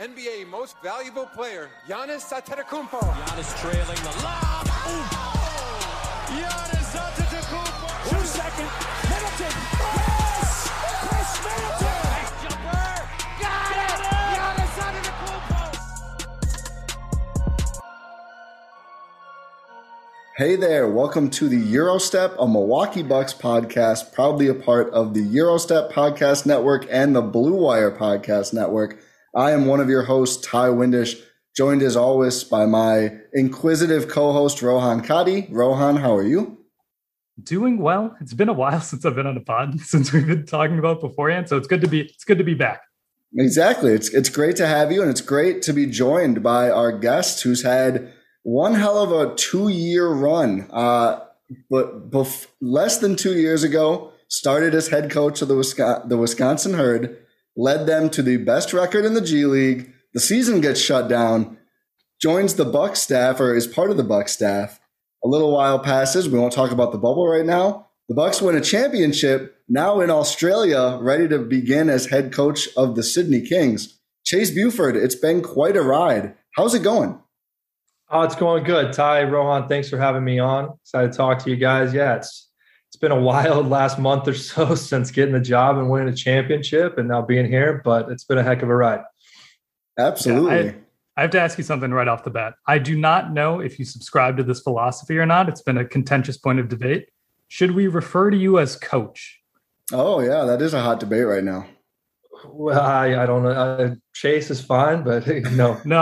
NBA Most Valuable Player, Giannis Antetokounmpo. Giannis trailing the lob. Oh! Giannis Antetokounmpo. Who's second? Middleton. Yes! Khris Middleton. Jumper. Got it. Giannis Antetokounmpo. Hey there, welcome to the Eurostep, a Milwaukee Bucks podcast, proudly a part of the Eurostep Podcast Network and the Blue Wire Podcast Network. I am one of your hosts, Ty Windish, joined as always by my inquisitive co-host Rohan Kadi. Rohan, how are you? Doing well. It's been a while since I've been on a pod since we've been talking about beforehand, so it's good to be it's good to be back. Exactly. It's it's great to have you, and it's great to be joined by our guest who's had one hell of a two-year run. Uh, but bef- less than two years ago, started as head coach of the Wisconsin, the Wisconsin Herd led them to the best record in the G League. The season gets shut down, joins the Buck staff or is part of the Buck staff. A little while passes. We won't talk about the bubble right now. The Bucks win a championship now in Australia, ready to begin as head coach of the Sydney Kings. Chase Buford, it's been quite a ride. How's it going? Oh, it's going good. Ty, Rohan, thanks for having me on. Excited to talk to you guys. Yeah, it's it's been a wild last month or so since getting the job and winning a championship and now being here, but it's been a heck of a ride. Absolutely. Yeah, I, I, have to ask you something right off the bat. I do not know if you subscribe to this philosophy or not. It's been a contentious point of debate. Should we refer to you as coach? Oh, yeah, that is a hot debate right now. Well, I, I don't know. Uh, Chase is fine, but no. no,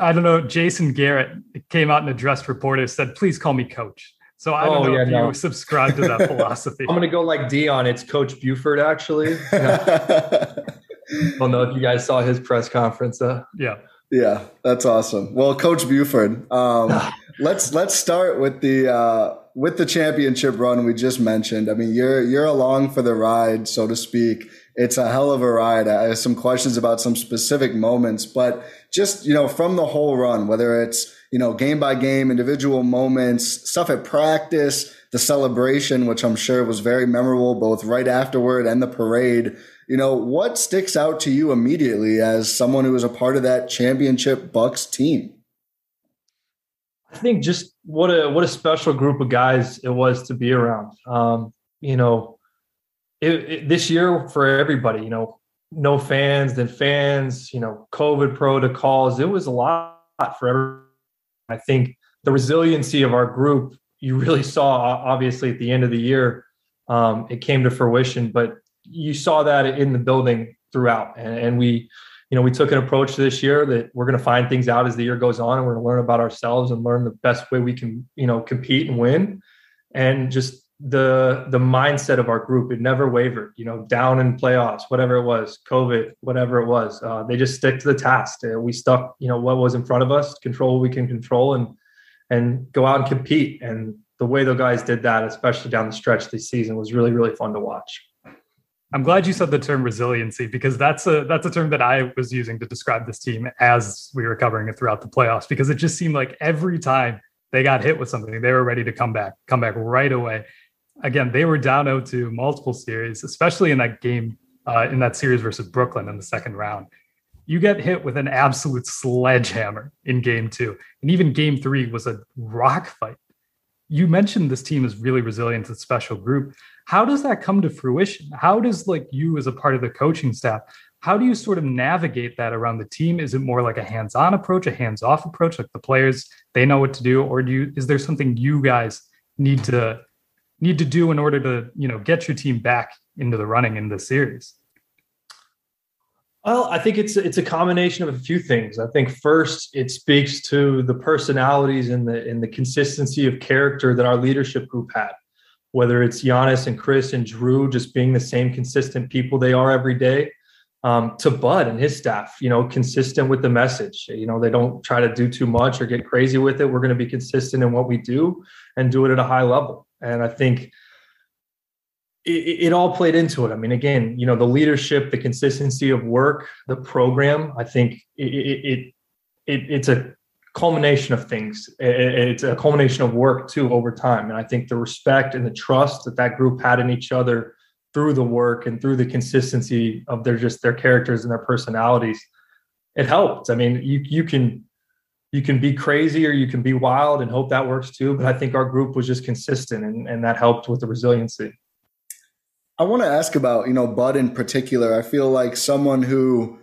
I don't know. Jason Garrett came out and addressed reporters, said, please call me coach. So I don't oh, know yeah, if no. you subscribe to that philosophy. I'm gonna go like Dion. It's Coach Buford, actually. I don't know if you guys saw his press conference. Uh, yeah. Yeah, that's awesome. Well, Coach Buford, um, let's let's start with the uh, with the championship run we just mentioned. I mean, you're you're along for the ride, so to speak. It's a hell of a ride. I have some questions about some specific moments, but just you know, from the whole run, whether it's you know, game by game, individual moments, stuff at practice, the celebration, which I'm sure was very memorable, both right afterward and the parade. You know, what sticks out to you immediately as someone who was a part of that championship Bucks team? I think just what a what a special group of guys it was to be around. Um, you know, it, it, this year for everybody, you know, no fans, then fans, you know, COVID protocols. It was a lot for everybody I think the resiliency of our group, you really saw obviously at the end of the year, um, it came to fruition, but you saw that in the building throughout. And, and we, you know, we took an approach this year that we're going to find things out as the year goes on and we're going to learn about ourselves and learn the best way we can, you know, compete and win. And just the the mindset of our group it never wavered you know down in playoffs whatever it was covid whatever it was uh, they just stick to the task. Uh, we stuck you know what was in front of us control what we can control and and go out and compete. And the way the guys did that especially down the stretch this season was really really fun to watch. I'm glad you said the term resiliency because that's a that's a term that i was using to describe this team as we were covering it throughout the playoffs because it just seemed like every time they got hit with something they were ready to come back come back right away again, they were down 0-2 multiple series, especially in that game, uh, in that series versus Brooklyn in the second round. You get hit with an absolute sledgehammer in game two. And even game three was a rock fight. You mentioned this team is really resilient, a special group. How does that come to fruition? How does like you as a part of the coaching staff, how do you sort of navigate that around the team? Is it more like a hands-on approach, a hands-off approach, like the players they know what to do, or do you is there something you guys need to need to do in order to you know get your team back into the running in this series? Well, I think it's it's a combination of a few things. I think first it speaks to the personalities and the and the consistency of character that our leadership group had. Whether it's Giannis and Khris and Drew just being the same consistent people they are every day, um, to Bud and his staff, you know, consistent with the message. You know, they don't try to do too much or get crazy with it. We're going to be consistent in what we do and do it at a high level. And I think it, it, all played into it. I mean, again, you know, the leadership, the consistency of work, the program. I think it, it, it it's a culmination of things. It's a culmination of work too over time. And I think the respect and the trust that that group had in each other through the work and through the consistency of their just their characters and their personalities, it helped. I mean, you you can you can be crazy or you can be wild and hope that works too. But I think our group was just consistent and, and that helped with the resiliency. I want to ask about, you know, Bud in particular. I feel like someone who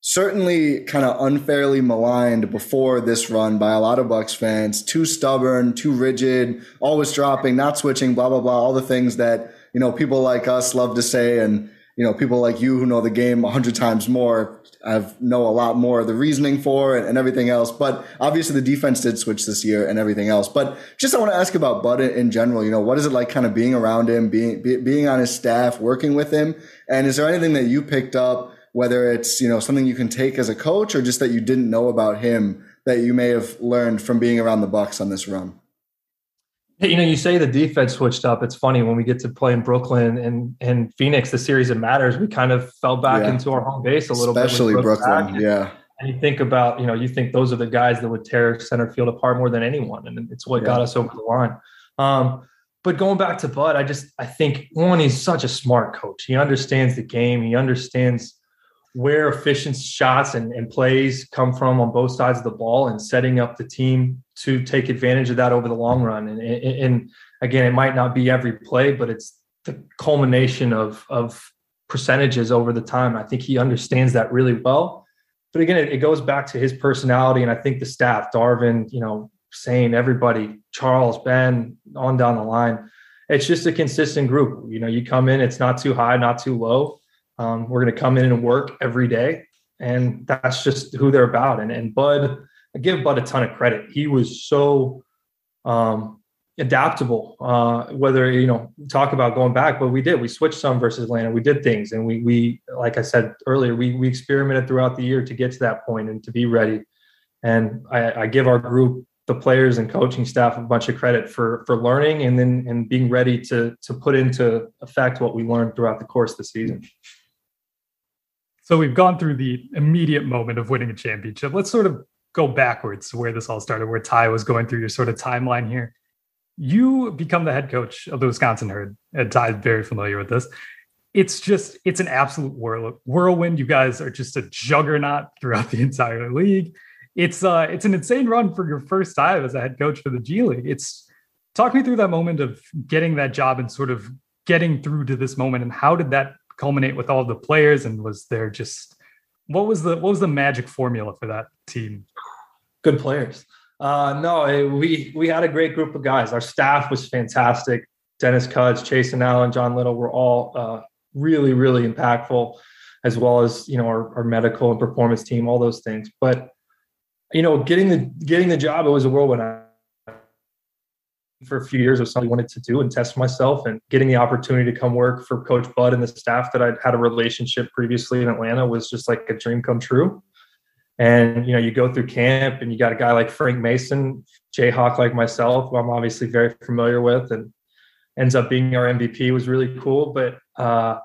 certainly kind of unfairly maligned before this run by a lot of Bucks fans, too stubborn, too rigid, always dropping, not switching, blah blah blah, all the things that, you know, people like us love to say and you know, people like you who know the game a hundred times more have know a lot more of the reasoning for and everything else. But obviously the defense did switch this year and everything else. But just I want to ask about Bud in general. You know, what is it like kind of being around him, being be, being on his staff, working with him? And is there anything that you picked up, whether it's you know something you can take as a coach or just that you didn't know about him that you may have learned from being around the Bucks on this run? You know, you say the defense switched up. It's funny when we get to play in Brooklyn and and Phoenix, the series that matters. We kind of fell back yeah. into our home base a little Especially bit, especially Brooklyn. yeah. And you think about, you know, you think those are the guys that would tear center field apart more than anyone, and it's what yeah. got us over the line. Um, but going back to Bud, I just I think one, he's such a smart coach. He understands the game. He understands where efficient shots and, and plays come from on both sides of the ball and setting up the team to take advantage of that over the long run. And, and again, it might not be every play, but it's the culmination of, of percentages over the time. I think he understands that really well. But again, it, it goes back to his personality. And I think the staff, Darvin, you know, saying everybody, Charles, Ben, on down the line, it's just a consistent group. You know, you come in, it's not too high, not too low um, we're going to come in and work every day, and that's just who they're about. And and Bud, I give Bud a ton of credit. He was so um, adaptable. Uh, whether you know talk about going back, but we did. We switched some versus Atlanta. We did things, and we we like I said earlier, we we experimented throughout the year to get to that point and to be ready. And I, I give our group the players and coaching staff a bunch of credit for for learning and then and being ready to to put into effect what we learned throughout the course of the season. So we've gone through the immediate moment of winning a championship. Let's sort of go backwards to where this all started, where Ty was going through your sort of timeline here. You become the head coach of the Wisconsin Herd, and Ty's very familiar with this. It's just, it's an absolute whirlwind. You guys are just a juggernaut throughout the entire league. It's uh, it's an insane run for your first time as a head coach for the G League. It's talk me through that moment of getting that job and sort of getting through to this moment, and how did that culminate with all the players and was there just what was the what was the magic formula for that team? Good players. Uh no it, we we had a great group of guys. Our staff was fantastic. Dennis Cudds, chase and allen john little were all uh really really impactful as well as you know our, our medical and performance team all those things. But you know getting the getting the job it was a whirlwind for a few years was something I wanted to do and test myself. And getting the opportunity to come work for Coach Bud and the staff that I'd had a relationship previously in Atlanta was just like a dream come true. And you know, you go through camp and you got a guy like Frank Mason, Jayhawk like myself, who I'm obviously very familiar with, and ends up being our MVP was really cool. But uh,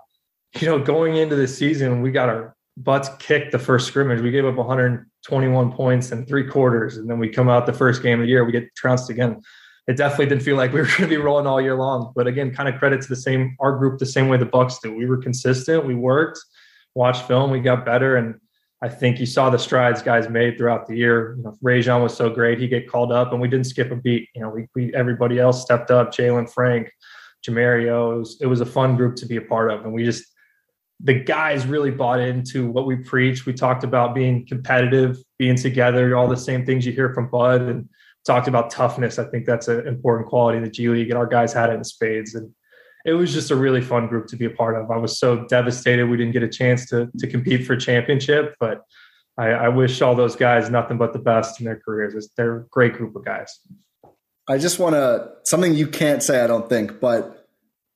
you know, going into the season, we got our butts kicked the first scrimmage. We gave up 121 points in three quarters, and then we come out the first game of the year, we get trounced again it definitely didn't feel like we were going to be rolling all year long. But again, kind of credit to the same our group the same way the Bucks do. We were consistent. We worked, watched film, we got better, and I think you saw the strides guys made throughout the year. You know, Rayjon was so great; he get called up, and we didn't skip a beat. You know, we, we everybody else stepped up. Jalen, Frank, Jemerrio. It was it was a fun group to be a part of, and we just the guys really bought into what we preach. We talked about being competitive, being together, all the same things you hear from Bud, and talked about toughness. I think that's an important quality in the G League, and our guys had it in spades. And it was just a really fun group to be a part of. I was so devastated we didn't get a chance to to compete for championship, but I, I wish all those guys nothing but the best in their careers. They're a great group of guys. I just want to something you can't say, I don't think, but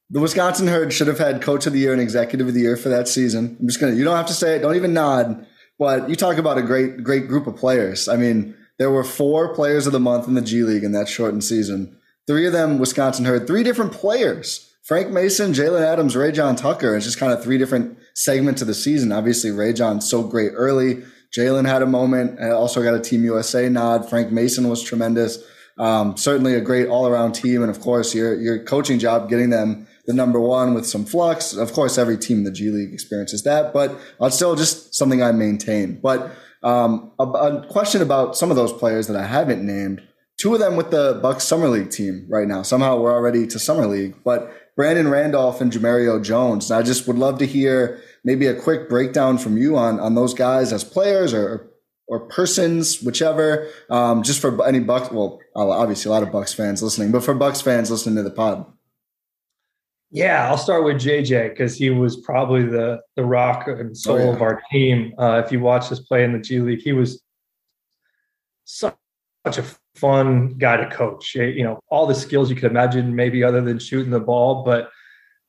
the Wisconsin Herd should have had Coach of the Year and Executive of the Year for that season. I'm just gonna. You don't have to say it. Don't even nod. But you talk about a great, great group of players. I mean, there were four players of the month in the G League in that shortened season. Three of them Wisconsin Herd. Three different players. Frank Mason, Jalen Adams, Rayjon Tucker. It's just kind of three different segments of the season. Obviously, Ray John so great early. Jalen had a moment. I also got a Team USA nod. Frank Mason was tremendous. Um, certainly a great all around team. And of course, your, your coaching job, getting them the number one with some flux. Of course, every team in the G League experiences that, but it's still just something I maintain. But um, a, a, question about some of those players that I haven't named. Two of them with the Bucks Summer League team right now. Somehow we're already to Summer League, but Brandon Randolph and Jemerrio Jones. And I just would love to hear maybe a quick breakdown from you on on those guys as players or or persons, whichever. Um, just for any Bucks, well, obviously a lot of Bucks fans listening, but for Bucks fans listening to the pod. Yeah, I'll start with JJ because he was probably the the rock and soul oh, yeah. of our team. Uh, if you watch us play in the G League, he was such, a fun guy to coach. You know, all the skills you could imagine, maybe other than shooting the ball, but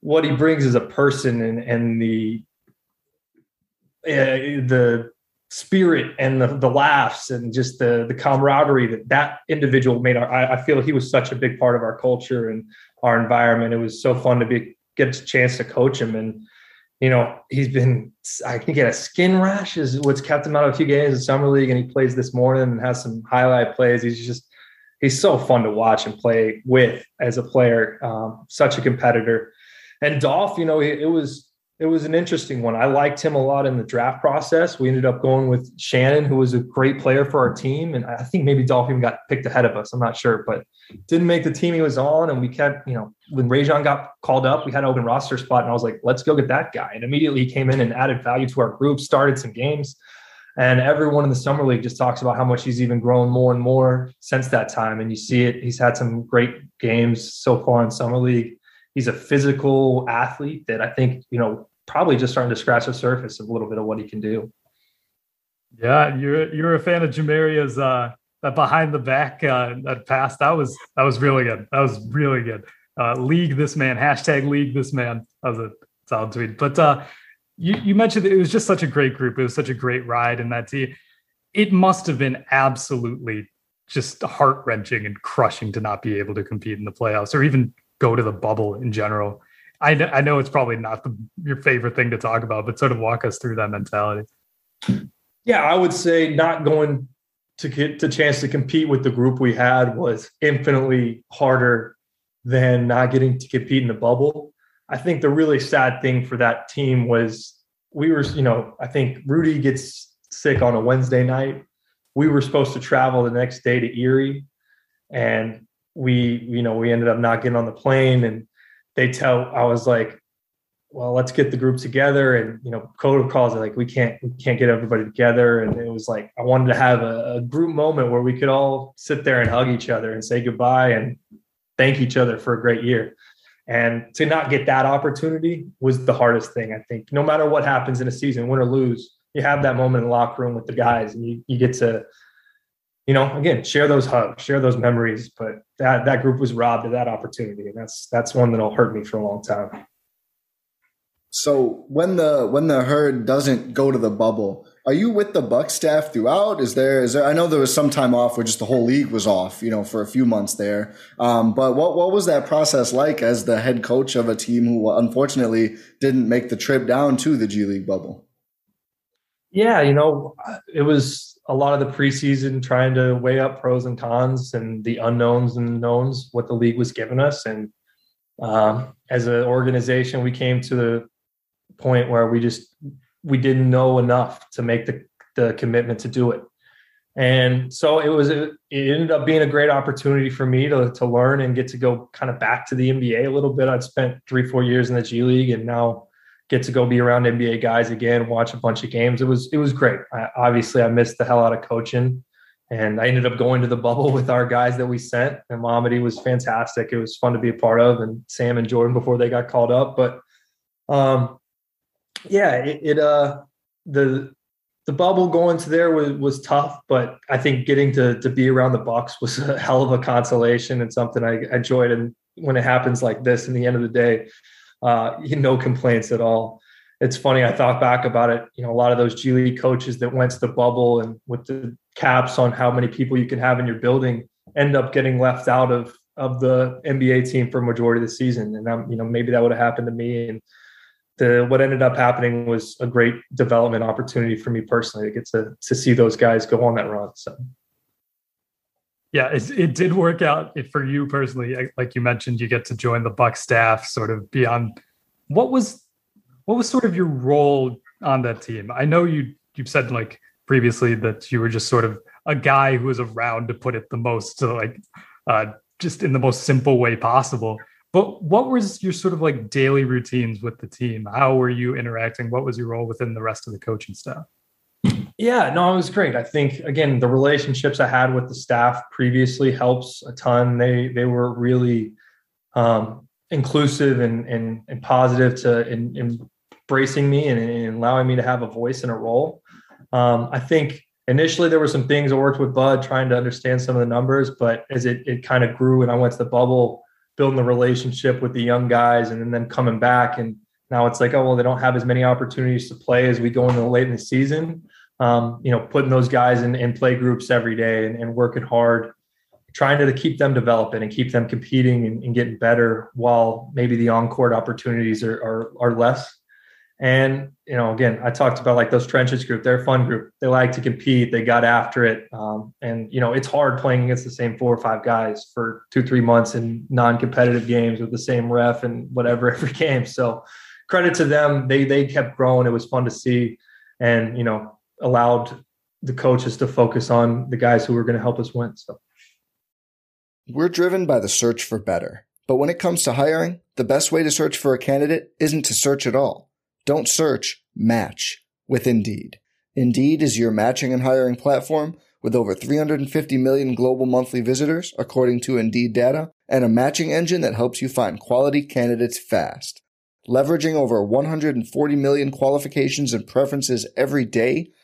what he brings as a person and and the uh, the spirit and the, the laughs and just the the camaraderie that that individual made. Our I, I, feel he was such a big part of our culture and our environment. It was so fun to be get a chance to coach him. And you know he's been i think he had a skin rash is what's kept him out of a few games in summer league. And he plays this morning and has some highlight plays. He's just he's so fun to watch and play with as a player. Um, such a competitor. And dolph you know it, it was it was an interesting one. I liked him a lot in the draft process. We ended up going with Shannon, who was a great player for our team. And I think maybe Dolphin got picked ahead of us. I'm not sure, but didn't make the team he was on. And we kept, you know, when Rayjon got called up, we had an open roster spot. And I was like, let's go get that guy. And immediately he came in and added value to our group, started some games. And everyone in the summer league just talks about how much he's even grown more and more since that time. And you see it. He's had some great games so far in summer league he's a physical athlete that I think, you know, probably just starting to scratch the surface of a little bit of what he can do. Yeah, you're you're a fan of Jemerrio's uh that behind the back uh that pass. That was that was really good. That was really good. Uh league this man, hashtag league this man. That was a solid tweet. But uh you, you mentioned it was just such a great group. It was such a great ride in that team. It must have been absolutely just heart wrenching and crushing to not be able to compete in the playoffs or even go to the bubble in general. I, I know it's probably not the, your favorite thing to talk about, but sort of walk us through that mentality. Yeah, I would say not going to get the chance to compete with the group we had was infinitely harder than not getting to compete in the bubble. I think the really sad thing for that team was we were, you know, I think Rudy gets sick on a Wednesday night. We were supposed to travel the next day to Erie, and we, you know, we ended up not getting on the plane. And they tell, I was like, well, let's get the group together. And, you know, code calls it like, we can't, we can't get everybody together. And it was like, I wanted to have a, a group moment where we could all sit there and hug each other and say goodbye and thank each other for a great year. And to not get that opportunity was the hardest thing, I think. No matter what happens in a season, win or lose, you have that moment in the locker room with the guys and you, you get to you know, again, share those hugs, share those memories. But that that group was robbed of that opportunity, and that's that's one that'll hurt me for a long time. So when the when the herd doesn't go to the bubble, are you with the Buck staff throughout? Is there is there? I know there was some time off where just the whole league was off, you know, for a few months there. Um, but what what was that process like as the head coach of a team who unfortunately didn't make the trip down to the G League bubble? Yeah, you know, it was a lot of the preseason trying to weigh up pros and cons and the unknowns and knowns what the league was giving us. And um, as an organization, we came to the point where we just we didn't know enough to make the the commitment to do it. And so it was, it ended up being a great opportunity for me to, to learn and get to go kind of back to the NBA a little bit. I'd spent three, four years in the G League and now get to go be around NBA guys again, watch a bunch of games. It was, it was great. I, obviously, I missed the hell out of coaching. And I ended up going to the bubble with our guys that we sent. And Mamadi was fantastic. It was fun to be a part of, and Sam and Jordan before they got called up. But um, yeah, it, it uh the the bubble going to there was, was tough, but I think getting to to be around the Bucks was a hell of a consolation and something I enjoyed. And when it happens like this, in the end of the day, uh, no complaints at all. It's funny. I thought back about it. You know, a lot of those G League coaches that went to the bubble and with the caps on how many people you can have in your building end up getting left out of of the NBA team for majority of the season. And I'm, you know, maybe that would have happened to me. And the what ended up happening was a great development opportunity for me personally to get to to see those guys go on that run. So yeah, it, it did work out for you personally. Like you mentioned, you get to join the Buck staff, sort of beyond. What was what was sort of your role on that team? I know you you've said like previously that you were just sort of a guy who was around to put it the most to like uh, just in the most simple way possible. But what was your sort of like daily routines with the team? How were you interacting? What was your role within the rest of the coaching staff? Yeah, no, it was great. I think again, the relationships I had with the staff previously helps a ton. They they were really um, inclusive and, and and positive to in, embracing me and, and, allowing me to have a voice and a role. Um, I think initially there were some things I worked with Bud trying to understand some of the numbers, but as it it kind of grew and I went to the bubble building the relationship with the young guys and then coming back and now it's like oh well they don't have as many opportunities to play as we go into late in the season um, you know putting those guys in, in play groups every day and, and, working hard trying to keep them developing and keep them competing and, and getting better while maybe the on-court opportunities are, are, are less and you know, again, I talked about like those trenches group. They're a fun group. They like to compete. They got after it. Um, and you know, it's hard playing against the same four or five guys for two, three months in non-competitive games with the same ref and whatever every game. So credit to them. They they kept growing. It was fun to see, and you know, allowed the coaches to focus on the guys who were going to help us win. So we're driven by the search for better. But when it comes to hiring, the best way to search for a candidate isn't to search at all. Don't search, match with Indeed. Indeed is your matching and hiring platform with over 350 million global monthly visitors, according to Indeed data, and a matching engine that helps you find quality candidates fast. Leveraging over 140 million qualifications and preferences every day,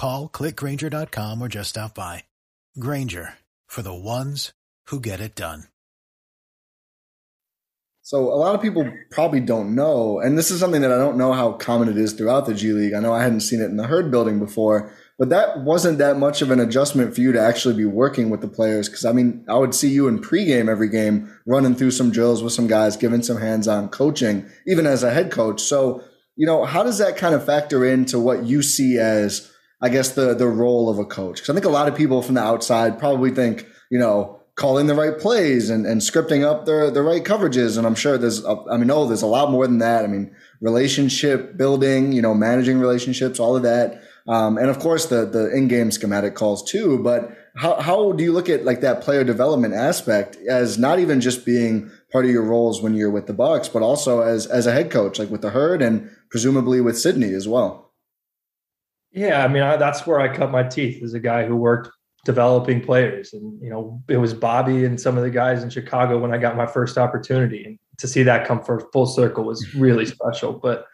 Call clickgrainger.com or just stop by. Grainger for the ones who get it done. So a lot of people probably don't know, and this is something that I don't know how common it is throughout the G League. I know I hadn't seen it in the herd building before, but that wasn't that much of an adjustment for you to actually be working with the players. Because I mean, I would see you in pregame every game, running through some drills with some guys, giving some hands-on coaching, even as a head coach. So you know, how does that kind of factor into what you see as, I guess, the the role of a coach? Because I think a lot of people from the outside probably think, you know calling the right plays and, and scripting up the, the right coverages. And I'm sure there's, a, I mean, oh, there's a lot more than that. I mean, relationship building, you know, managing relationships, all of that. Um, and of course the, the in-game schematic calls too. But how, how do you look at like that player development aspect as not even just being part of your roles when you're with the Bucks, but also as, as a head coach, like with the herd and presumably with Sydney as well? Yeah. I mean, I, that's where I cut my teeth as a guy who worked developing players. And, you know, it was Bobby and some of the guys in Chicago when I got my first opportunity. And to see that come for full circle was really special. But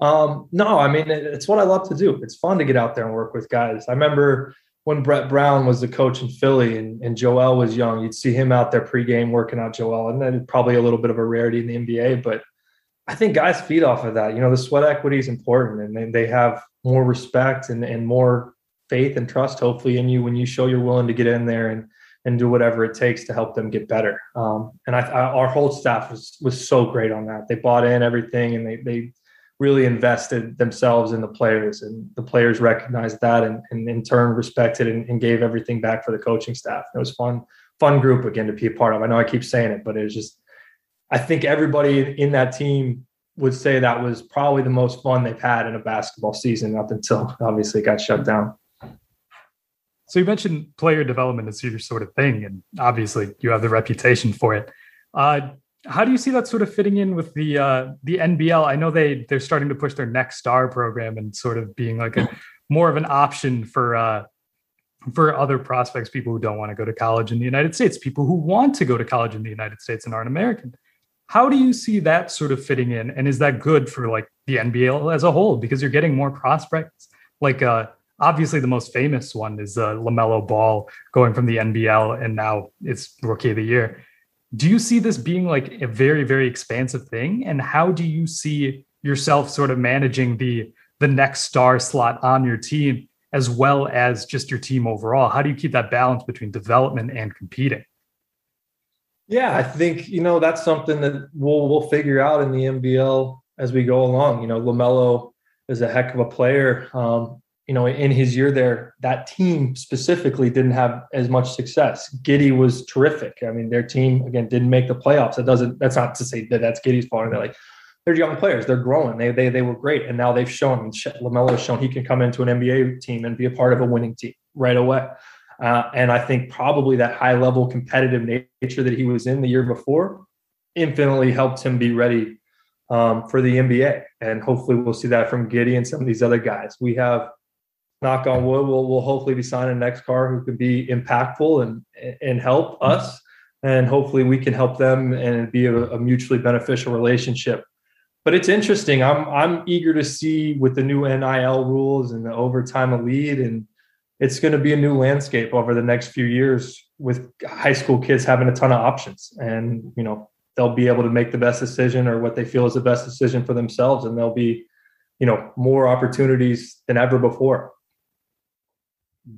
um, no, I mean, it, it's what I love to do. It's fun to get out there and work with guys. I remember when Brett Brown was the coach in Philly and, and Joel was young, you'd see him out there pregame working out Joel. And then probably a little bit of a rarity in the NBA, but I think guys feed off of that. You know, the sweat equity is important and they, they have more respect and, and more faith and trust, hopefully, in you when you show you're willing to get in there and, and do whatever it takes to help them get better. Um, and I, I, our whole staff was, was so great on that. They bought in everything and they, they really invested themselves in the players and the players recognized that and, and in turn respected and, and gave everything back for the coaching staff. It was fun, fun group again to be a part of. I know I keep saying it, but it was just I think everybody in that team would say that was probably the most fun they've had in a basketball season up until obviously it got shut down. So you mentioned player development is your sort of thing, and obviously you have the reputation for it. Uh, how do you see that sort of fitting in with the uh, the NBL? I know they they're starting to push their next star program and sort of being like a more of an option for uh, for other prospects, people who don't want to go to college in the United States, people who want to go to college in the United States and aren't American. How do you see that sort of fitting in? And is that good for like the NBL as a whole? Because you're getting more prospects. Like uh, obviously the most famous one is uh, LaMelo Ball going from the NBL and now it's rookie of the year. Do you see this being like a very, very expansive thing? And how do you see yourself sort of managing the the next star slot on your team as well as just your team overall? How do you keep that balance between development and competing? Yeah, I think you know that's something that we'll we'll figure out in the NBL as we go along. You know, LaMelo is a heck of a player. Um, you know, in his year there, that team specifically didn't have as much success. Giddey was terrific. I mean, their team again didn't make the playoffs. It doesn't. That's not to say that that's Giddey's fault. They're like they're young players. They're growing. They they they were great, and now they've shown. LaMelo has shown he can come into an NBA team and be a part of a winning team right away. Uh, and I think probably that high level competitive nature that he was in the year before infinitely helped him be ready um, for the NBA. And hopefully we'll see that from Giddey and some of these other guys. We have, knock on wood, we'll, we'll hopefully be signing next car who can be impactful and, and help us. And hopefully we can help them and be a, a mutually beneficial relationship. But it's interesting. I'm I'm eager to see with the new NIL rules and the overtime elite and it's going to be a new landscape over the next few years with high school kids having a ton of options. And you know they'll be able to make the best decision or what they feel is the best decision for themselves. And there'll be you know more opportunities than ever before.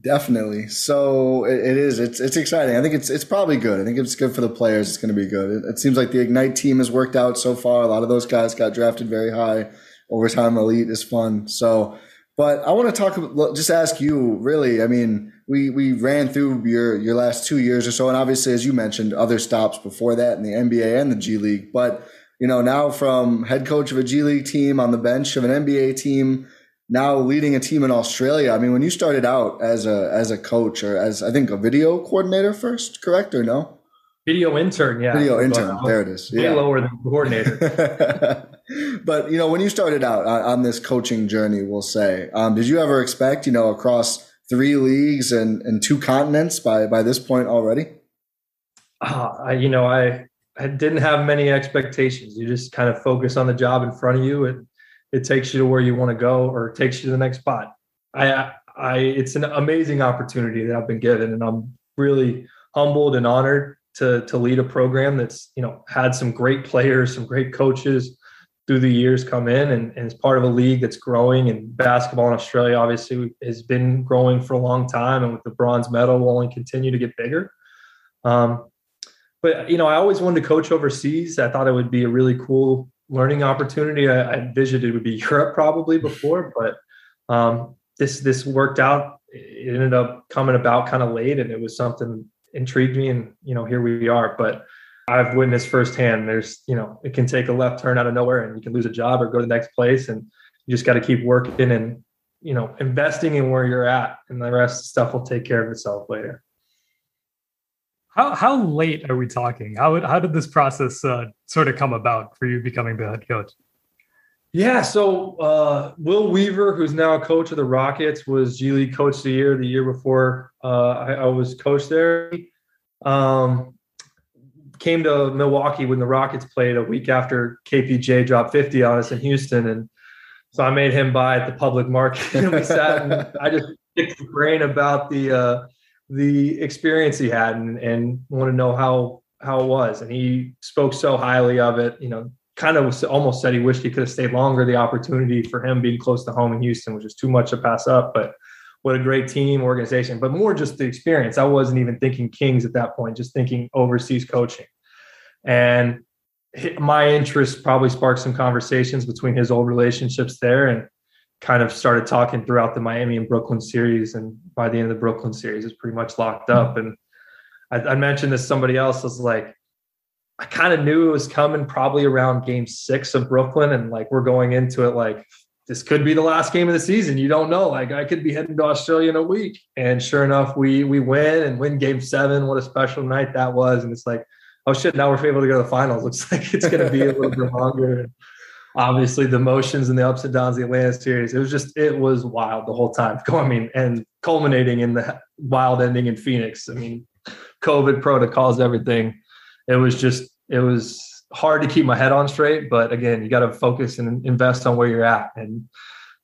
Definitely. So it, is it's it's exciting. I think it's it's probably good. I think it's good for the players. It's going to be good. It, it seems like the ignite team has worked out so far. A lot of those guys got drafted very high. Overtime elite is fun. So but I want to talk, just ask you, really. I mean, we we ran through your your last two years or so, and obviously, as you mentioned, other stops before that in the NBA and the G League. But you know, now from head coach of a G League team on the bench of an NBA team, now leading a team in Australia. I mean, when you started out as a as a coach or as I think a video coordinator first, correct or no? Video intern, yeah. Video intern. There it is. Way yeah. lower than coordinator. but you know, when you started out on, on this coaching journey, we'll say, um, did you ever expect, you know, across three leagues and, and two continents by by this point already? Uh, I, you know, I I didn't have many expectations. You just kind of focus on the job in front of you, and it takes you to where you want to go, or it takes you to the next spot. I, I, it's an amazing opportunity that I've been given, and I'm really humbled and honored to to lead a program that's you know had some great players, some great coaches through the years come in, and, and part of a league that's growing. And basketball in Australia obviously has been growing for a long time, and with the bronze medal, will only continue to get bigger. Um, but you know, I always wanted to coach overseas. I thought it would be a really cool learning opportunity. I, I envisioned it would be Europe probably before, but um, this this worked out. It ended up coming about kind of late, and it was something intrigued me and you know here we are but i've witnessed firsthand there's you know it can take a left turn out of nowhere and you can lose a job or go to the next place and you just got to keep working and you know investing in where you're at and the rest of the stuff will take care of itself later. How how late are we talking? How how did this process uh, sort of come about for you becoming the head coach? Yeah, so uh, Will Weaver, who's now a coach of the Rockets, was G League Coach of the Year the year before uh, I, I, was coach there. Um, came to Milwaukee when the Rockets played a week after KPJ dropped 50 on us in Houston. And so I made him buy at the public market. and we sat and I just picked the brain about the uh, the experience he had and, and want to know how how it was. And he spoke so highly of it, you know, kind of almost said he wished he could have stayed longer. The opportunity for him being close to home in Houston was just too much to pass up. But what a great team organization, but more just the experience. I wasn't even thinking Kings at that point, just thinking overseas coaching. And my interest probably sparked some conversations between his old relationships there and kind of started talking throughout the Miami and Brooklyn series. And by the end of the Brooklyn series, it's pretty much locked up. And I, I mentioned this somebody else was like, I kind of knew it was coming probably around game six of Brooklyn. And like, we're going into it like, this could be the last game of the season. You don't know. Like I could be heading to Australia in a week. And sure enough, we we win and win game seven. What a special night that was. And it's like, oh shit, now we're able to go to the finals. Looks like it's going to be a little bit longer. Obviously, the motions and the ups and downs of the Atlanta series. It was just, it was wild the whole time. I mean, and culminating in the wild ending in Phoenix. I mean, COVID protocols, everything. It was just, it was hard to keep my head on straight. But again, you got to focus and invest on where you're at and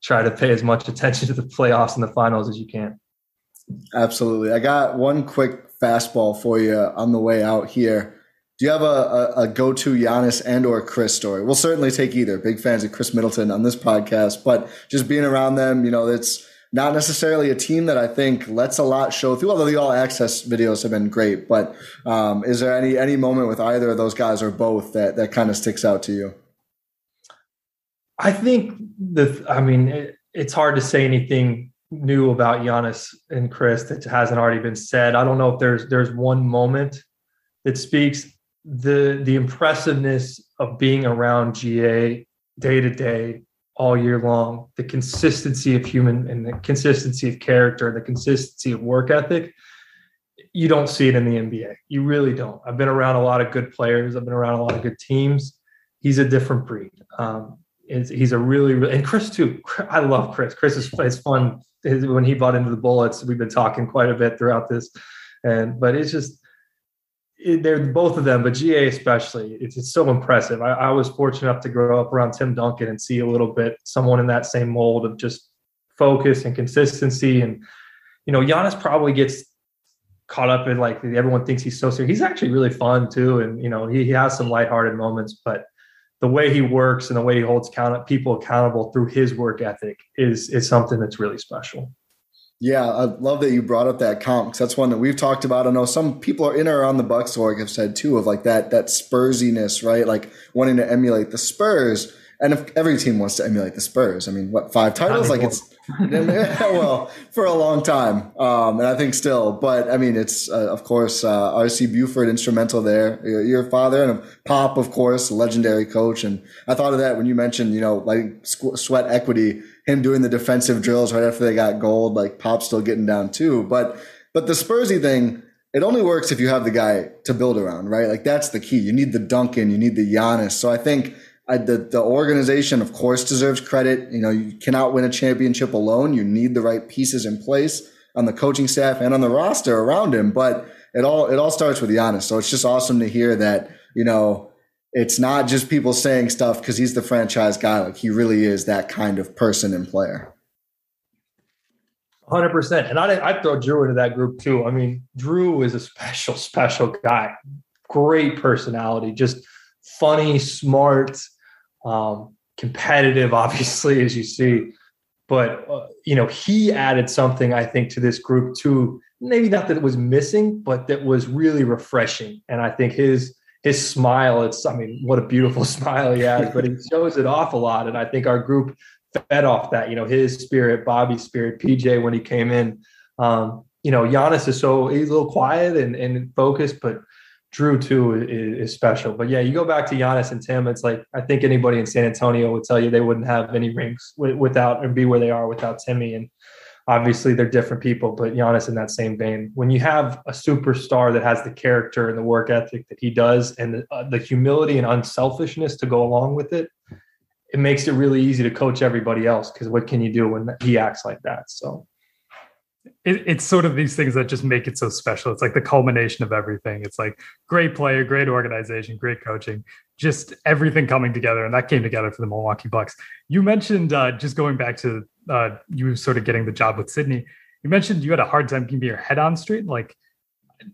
try to pay as much attention to the playoffs and the finals as you can. Absolutely. I got one quick fastball for you on the way out here. Do you have a, a, a go-to Giannis and or Khris story? We'll certainly take either. Big fans of Khris Middleton on this podcast, but just being around them, you know, it's not necessarily a team that I think lets a lot show through. Although the all access videos have been great, but um, is there any any moment with either of those guys or both that that kind of sticks out to you? I think the. I mean, it, it's hard to say anything new about Giannis and Khris that hasn't already been said. I don't know if there's there's one moment that speaks the the impressiveness of being around GA day to day all year long, the consistency of human and the consistency of character the consistency of work ethic, you don't see it in the NBA. You really don't. I've been around a lot of good players. I've been around a lot of good teams. He's a different breed. Um, he's a really, really, and Khris too. I love Khris. Khris is it's fun when he bought into the Bullets. We've been talking quite a bit throughout this, and but it's just they're both of them, but GA especially. It's, it's so impressive. I, I, was fortunate enough to grow up around Tim Duncan and see a little bit someone in that same mold of just focus and consistency. And you know, Giannis probably gets caught up in like everyone thinks he's so serious. He's actually really fun too, and you know, he, he has some lighthearted moments, but the way he works and the way he holds count people accountable through his work ethic is is something that's really special. Yeah, I love that you brought up that comp because that's one that we've talked about. I know some people are in or around the Bucks org have said too of like that that Spursiness, right? Like wanting to emulate the Spurs. And if every team wants to emulate the Spurs, I mean, what five titles? Like it's well for a long time, um, and I think still. But I mean, it's uh, of course uh, RC Buford instrumental there. Your father and Pop, of course, legendary coach. And I thought of that when you mentioned, you know, like sweat equity him doing the defensive drills right after they got gold, like Pop still getting down too. But but the Spursy thing, it only works if you have the guy to build around, right? Like that's the key. You need the Duncan, you need the Giannis. So I think I, the the organization, of course, deserves credit. You know, you cannot win a championship alone. You need the right pieces in place on the coaching staff and on the roster around him. But it all it all starts with Giannis. So it's just awesome to hear that you know it's not just people saying stuff because he's the franchise guy. Like he really is that kind of person and player. Hundred percent, and I I throw Drew into that group too. I mean, Drew is a special, special guy. Great personality, just funny, smart, um, competitive. Obviously, as you see, but uh, you know, he added something I think to this group too. Maybe not that it was missing, but that was really refreshing. And I think his his smile, it's, I mean, what a beautiful smile he has, but he shows it off a lot. And I think our group fed off that, you know, his spirit, Bobby's spirit, PJ when he came in. Um, you know, Giannis is so he's a little quiet and, and focused, but Drew too is, special. But yeah, you go back to Giannis and Tim. It's like I think anybody in San Antonio would tell you they wouldn't have any rings without and be where they are without Timmy. And obviously they're different people, but Giannis in that same vein. When you have a superstar that has the character and the work ethic that he does, and the, uh, the humility and unselfishness to go along with it, it makes it really easy to coach everybody else because what can you do when he acts like that? So it, it's sort of these things that just make it so special. It's like the culmination of everything. It's like great player, great organization, great coaching, just everything coming together. And that came together for the Milwaukee Bucks. You mentioned uh, just going back to uh, you sort of getting the job with Sydney. You mentioned you had a hard time keeping your head on straight. Like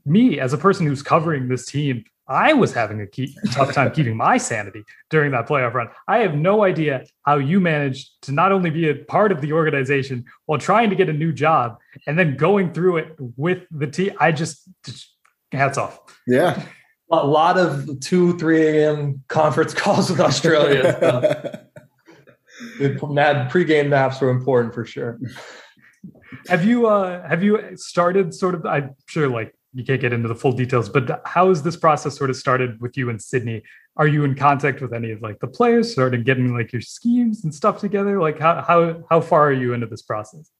me, as a person who's covering this team, I was having a key, tough time keeping my sanity during that playoff run. I have no idea how you managed to not only be a part of the organization while trying to get a new job and then going through it with the team. I just, just hats off. Yeah. A lot of 2, 3 a.m. conference calls with Australia. The pre-game naps were important for sure. Have you uh have you started sort of I'm sure like you can't get into the full details, but how has this process sort of started with you in Sydney? Are you in contact with any of like the players, started getting like your schemes and stuff together? Like how how how far are you into this process?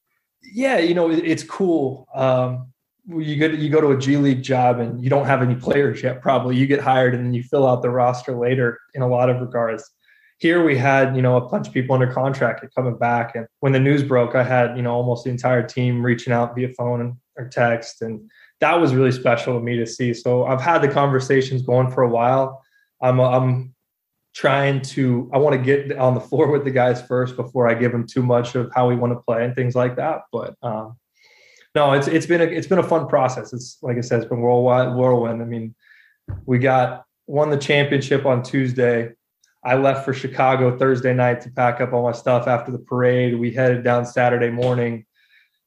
Yeah, you know, it's cool. Um, you go to, you go to a G League job and you don't have any players yet. Probably you get hired and then you fill out the roster later. In a lot of regards, here we had you know a bunch of people under contract and coming back. And when the news broke, I had you know almost the entire team reaching out via phone or text and that was really special to me to see. So I've had the conversations going for a while. I'm I'm trying to I want to get on the floor with the guys first before I give them too much of how we want to play and things like that. But um, no, it's it's been a it's been a fun process. It's like I said, it's been worldwide whirlwind. I mean, we got won the championship on Tuesday. I left for Chicago Thursday night to pack up all my stuff after the parade. We headed down Saturday morning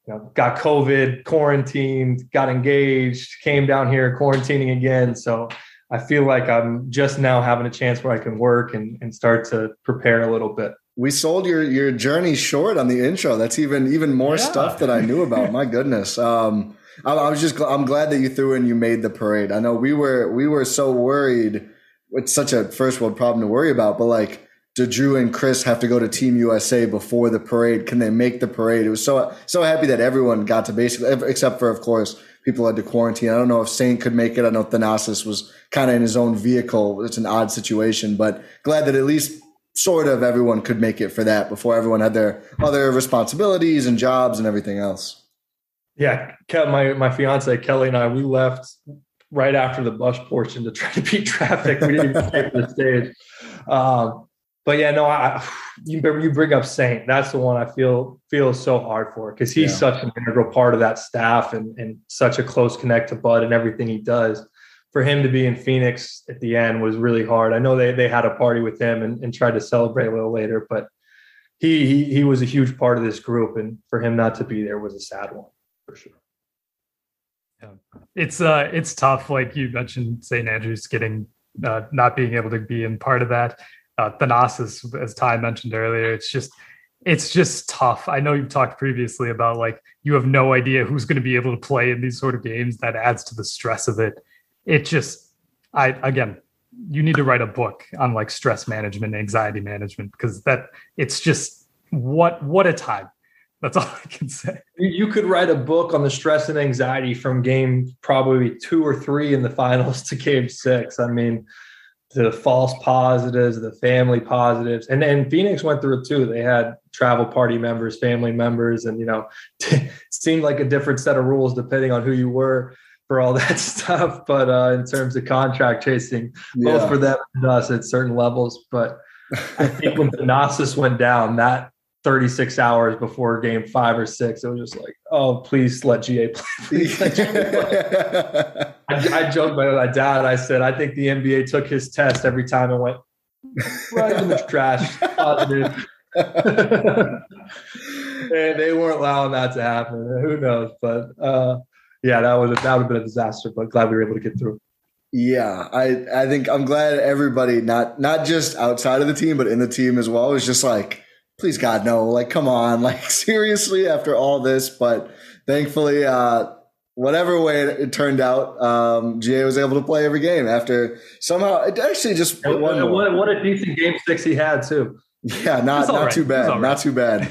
you know, got COVID, quarantined, got engaged, came down here quarantining again. So I feel like I'm just now having a chance where I can work and, and start to prepare a little bit. We sold your your journey short on the intro. That's even even more yeah. stuff that I knew about. My goodness. Um, I, I was just I'm glad that you threw in you made the parade. I know we were we were so worried. It's such a first world problem to worry about, but like do Jrue and Khris have to go to Team USA before the parade? Can they make the parade? It was so so happy that everyone got to basically, except for of course people had to quarantine. I don't know if Saint could make it. I know Thanasis was kind of in his own vehicle. It's an odd situation, but glad that at least sort of everyone could make it for that before everyone had their other responsibilities and jobs and everything else. Yeah, my my fiance Kelly and I we left right after the bus portion to try to beat traffic. We didn't even stay for the stage. Um, but yeah, no, I, you you bring up Saint. That's the one I feel feel so hard for because he's yeah. such an integral part of that staff and and such a close connect to Bud and everything he does. For him to be in Phoenix at the end was really hard. I know they they had a party with him and, and tried to celebrate a little later, but he, he he was a huge part of this group, and for him not to be there was a sad one for sure. Yeah, it's uh it's tough. Like you mentioned, St. Andrews getting uh, not being able to be in part of that uh, as Ty mentioned earlier, it's just it's just tough. I know you've talked previously about like you have no idea who's going to be able to play in these sort of games. That adds to the stress of it. It just, I again, you need to write a book on like stress management, anxiety management, because that it's just what what a time. That's all I can say. You could write a book on the stress and anxiety from game probably two or three in the finals to game six. I mean, the false positives, the family positives, and then Phoenix went through it too. They had travel party members, family members, and you know, seemed like a different set of rules depending on who you were for all that stuff. But uh, in terms of contract chasing, yeah. both for them and us at certain levels. But I think when Thanasis went down, that 36 hours before game five or six. It was just like, oh, please let GA play. Please let GA play. I, I joked with my dad. I said, I think the NBA took his test every time and went right in the trash. and they weren't allowing that to happen. Who knows? But uh, yeah, that would that would have been a disaster. But glad we were able to get through. Yeah, I I think I'm glad everybody, not not just outside of the team, but in the team as well, was just like please God, no. Like, come on. Like, seriously, after all this. But thankfully, uh, whatever way it, turned out, um, GA was able to play every game after somehow it actually just what, what, what, a decent game six he had too. Yeah, not not right. too bad. Right. Not too bad.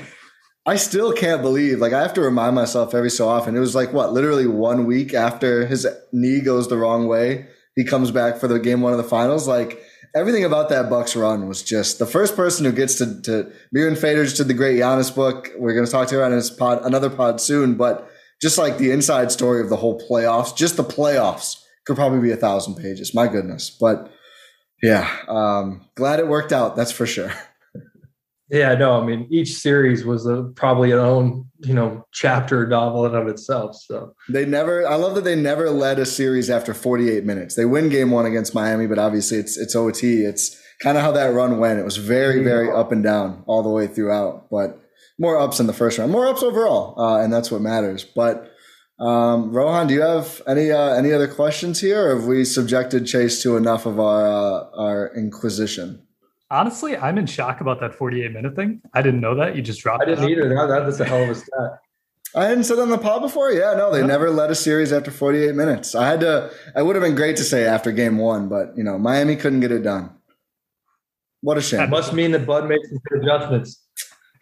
I still can't believe, like, I have to remind myself every so often. It was like what, literally one week after his knee goes the wrong way, he comes back for the game one of the finals. Like, everything about that Bucks run was just the first person who gets to to Mirin Fader's to the great Giannis book. We're going to talk to her on his pod, another pod soon, but just like the inside story of the whole playoffs, just the playoffs could probably be a thousand pages. My goodness, but yeah, um, glad it worked out. That's for sure. Yeah, no, I mean each series was a, probably an own you know chapter novel in of itself. So they never. I love that they never led a series after 48 minutes. They win game one against Miami, but obviously it's it's OT. It's kind of how that run went. It was very very up and down all the way throughout, but more ups in the first round, more ups overall, uh, and that's what matters. But um, Rohan, do you have any uh, any other questions here, or have we subjected Chase to enough of our uh, our inquisition? Honestly, I'm in shock about that 48 minute thing. I didn't know that. You just dropped I didn't that. either. That, that's a hell of a stat. I hadn't said on the pod before. Yeah, no, they never led a series after 48 minutes. I had to. I would have been great to say after game one, but you know, Miami couldn't get it done. What a shame. That must mean that Bud makes some good adjustments.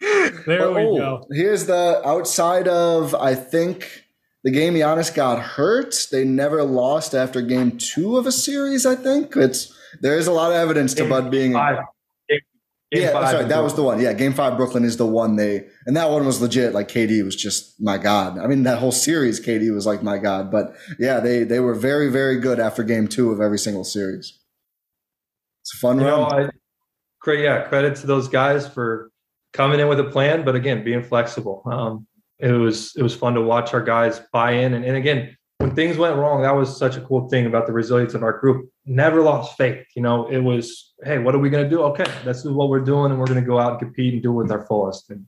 There But, we oh, go. Here's the outside of I think the game Giannis got hurt. They never lost after game two of a series. I think it's there is a lot of evidence to Bud being. Five. Game, yeah, five sorry, that was the one. Yeah, game five, Brooklyn is the one they, and that one was legit. Like KD was just my god. I mean, that whole series, KD was like my god. But yeah, they they were very very good after game two of every single series. It's a fun You know, run. I, great. Yeah, credit to those guys for coming in with a plan, but again, being flexible. Um, it was it was fun to watch our guys buy in, and, and again, when things went wrong, that was such a cool thing about the resilience of our group. Never lost faith. You know, it was, hey, what are we going to do? Okay, this is what we're doing, and we're going to go out and compete and do it with our fullest. And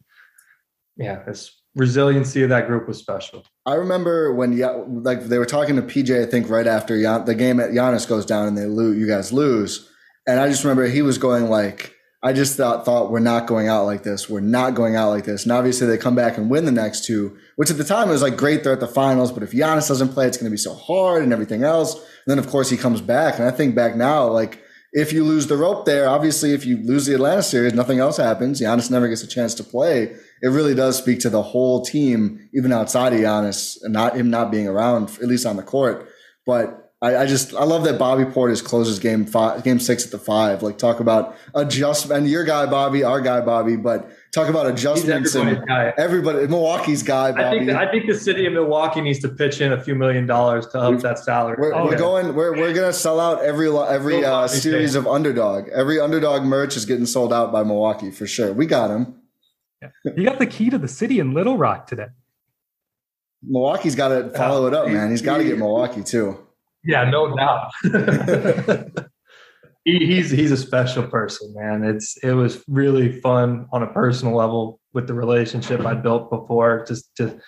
yeah, this resiliency of that group was special. I remember when like they were talking to PJ. I think right after Gian- the game at Giannis goes down and they lose, you guys lose, and I just remember he was going like, I just thought thought we're not going out like this. We're not going out like this. And obviously they come back and win the next two, which at the time was like great. They're at the finals, but if Giannis doesn't play, it's going to be so hard and everything else. And then of course he comes back, and I think back now like. If you lose the rope there, obviously, if you lose the Atlanta series, nothing else happens. Giannis never gets a chance to play. It really does speak to the whole team, even outside of Giannis, and not him not being around, at least on the court. But I, I just I love that Bobby Portis closes game five, game six at the five. Like talk about adjustment. And your guy Bobby, our guy Bobby, but talk about He's adjustments everybody's and guy. everybody. Milwaukee's guy, I Bobby. think I think the city of Milwaukee needs to pitch in a few million dollars to up that salary. We're, Oh, we're yeah. going. We're, we're gonna sell out every every uh, series of underdog. Every underdog merch is getting sold out by Milwaukee for sure. We got him. You got the key to the city in Little Rock today. Milwaukee's got to follow it up, man. He's got to get Milwaukee too. Yeah, no doubt. he, he's he's a special person, man. It's it was really fun on a personal level with the relationship I built before, just to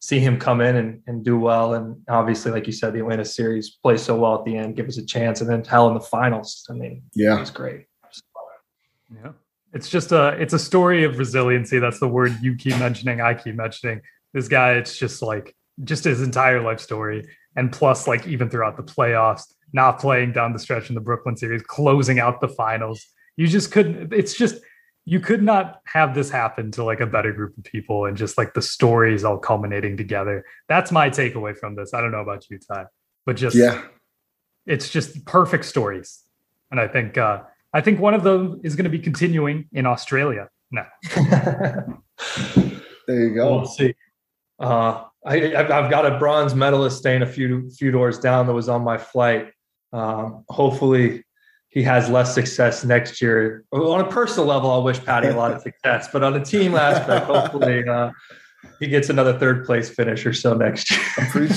see him come in and, and do well. And obviously, like you said, the Atlanta series play so well at the end, give us a chance, and then hell in the finals. I mean, it Yeah, was great. Yeah. It's just a it's a story of resiliency. That's the word you keep mentioning, I keep mentioning. This guy, it's just like just his entire life story. And plus, like even throughout the playoffs, not playing down the stretch in the Brooklyn series, closing out the finals. You just couldn't, it's just you could not have this happen to like a better group of people and just like the stories all culminating together. That's my takeaway from this. I don't know about you, Ty, but just yeah. it's just perfect stories. And I think uh I think one of them is going to be continuing in Australia now. There you go. We'll see. Uh, I, I've I've got a bronze medalist staying a few few doors down that was on my flight. Um, hopefully, he has less success next year. On a personal level, I'll wish Patty a lot of success, but on a team aspect, hopefully uh, he gets another third place finish or so next year.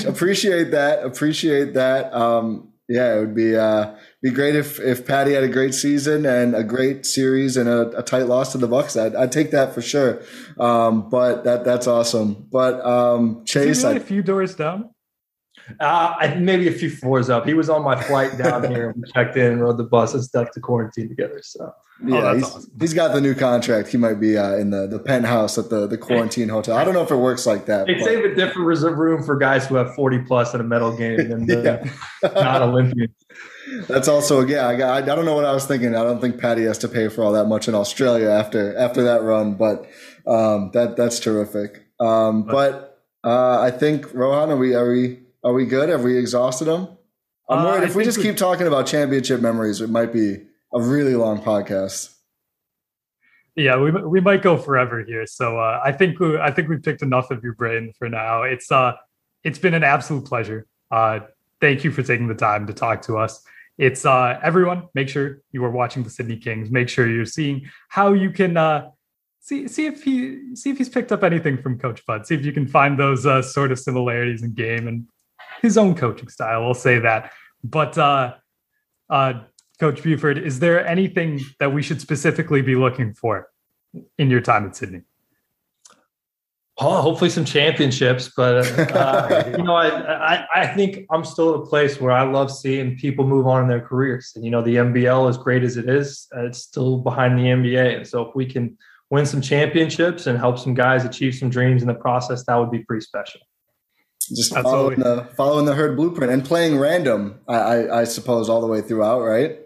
Appreciate that. Appreciate that. Um, yeah, it would be uh, be great if if Patty had a great season and a great series and a, a tight loss to the Bucks. I'd, I'd take that for sure. Um, but that that's awesome. But um, Chase, really I, a few doors down. Uh, maybe a few floors up. He was on my flight down here. We checked in, rode the bus, and stuck to quarantine together. So yeah, Oh, that's he's, awesome. he's got the new contract. He might be uh, in the, the penthouse at the, the quarantine hotel. I don't know if it works like that. they but- save a different reserve room for guys who have forty plus in a medal game than the not Olympians. That's also yeah. I, got, I I don't know what I was thinking. I don't think Patty has to pay for all that much in Australia after after that run, but um, that that's terrific. Um, but uh, I think Rohan, are we are we are we good? Have we exhausted them? I'm Uh, worried if we just we- keep talking about championship memories, it might be a really long podcast. Yeah, we we might go forever here. So uh, I think we, I think we've picked enough of your brain for now. It's uh it's been an absolute pleasure. Uh, thank you for taking the time to talk to us. It's uh everyone. Make sure you are watching the Sydney Kings. Make sure you're seeing how you can uh see see if he see if he's picked up anything from Coach Bud. See if you can find those uh, sort of similarities in game and his own coaching style. We'll say that. But uh, uh, Coach Buford, is there anything that we should specifically be looking for in your time at Sydney? Oh, hopefully some championships, but uh, you know, I, I I think I'm still at a place where I love seeing people move on in their careers, and you know, the NBL, as great as it is, uh, it's still behind the NBA, and so if we can win some championships and help some guys achieve some dreams in the process, that would be pretty special. Just following the following the Herd blueprint and playing random, I, I, I suppose, all the way throughout, right?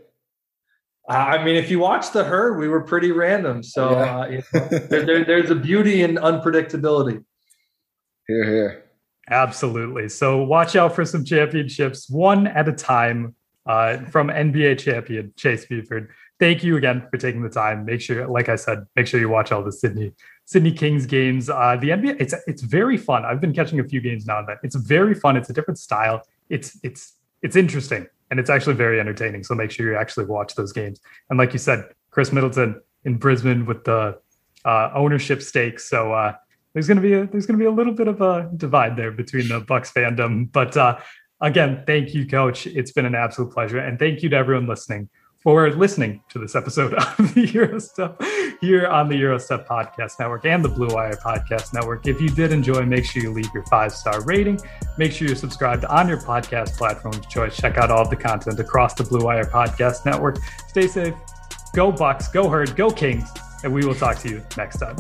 I mean, if you watch the Herd, we were pretty random. So yeah. uh, you know, there, there, there's a beauty in unpredictability. Here, here. Absolutely. So watch out for some championships, one at a time, uh, from NBA champion Chase Buford. Thank you again for taking the time. Make sure, like I said, make sure you watch all the Sydney Sydney Kings games. Uh, the NBL, it's it's very fun. I've been catching a few games now and then. It's very fun. It's a different style. It's it's it's interesting and it's actually very entertaining. So make sure you actually watch those games. And like you said, Khris Middleton in Brisbane with the uh, ownership stakes. So uh, there's gonna be a there's gonna be a little bit of a divide there between the Bucks fandom. But uh, again, thank you, Coach. It's been an absolute pleasure, and thank you to everyone listening for listening to this episode of the Euro Stuff here on the Euro Stuff Podcast Network and the Blue Wire Podcast Network. If you did enjoy, make sure you leave your five star rating. Make sure you're subscribed on your podcast platform of choice. Check out all of the content across the Blue Wire Podcast Network. Stay safe. Go Bucks. Go Herd. Go Kings. And we will talk to you next time.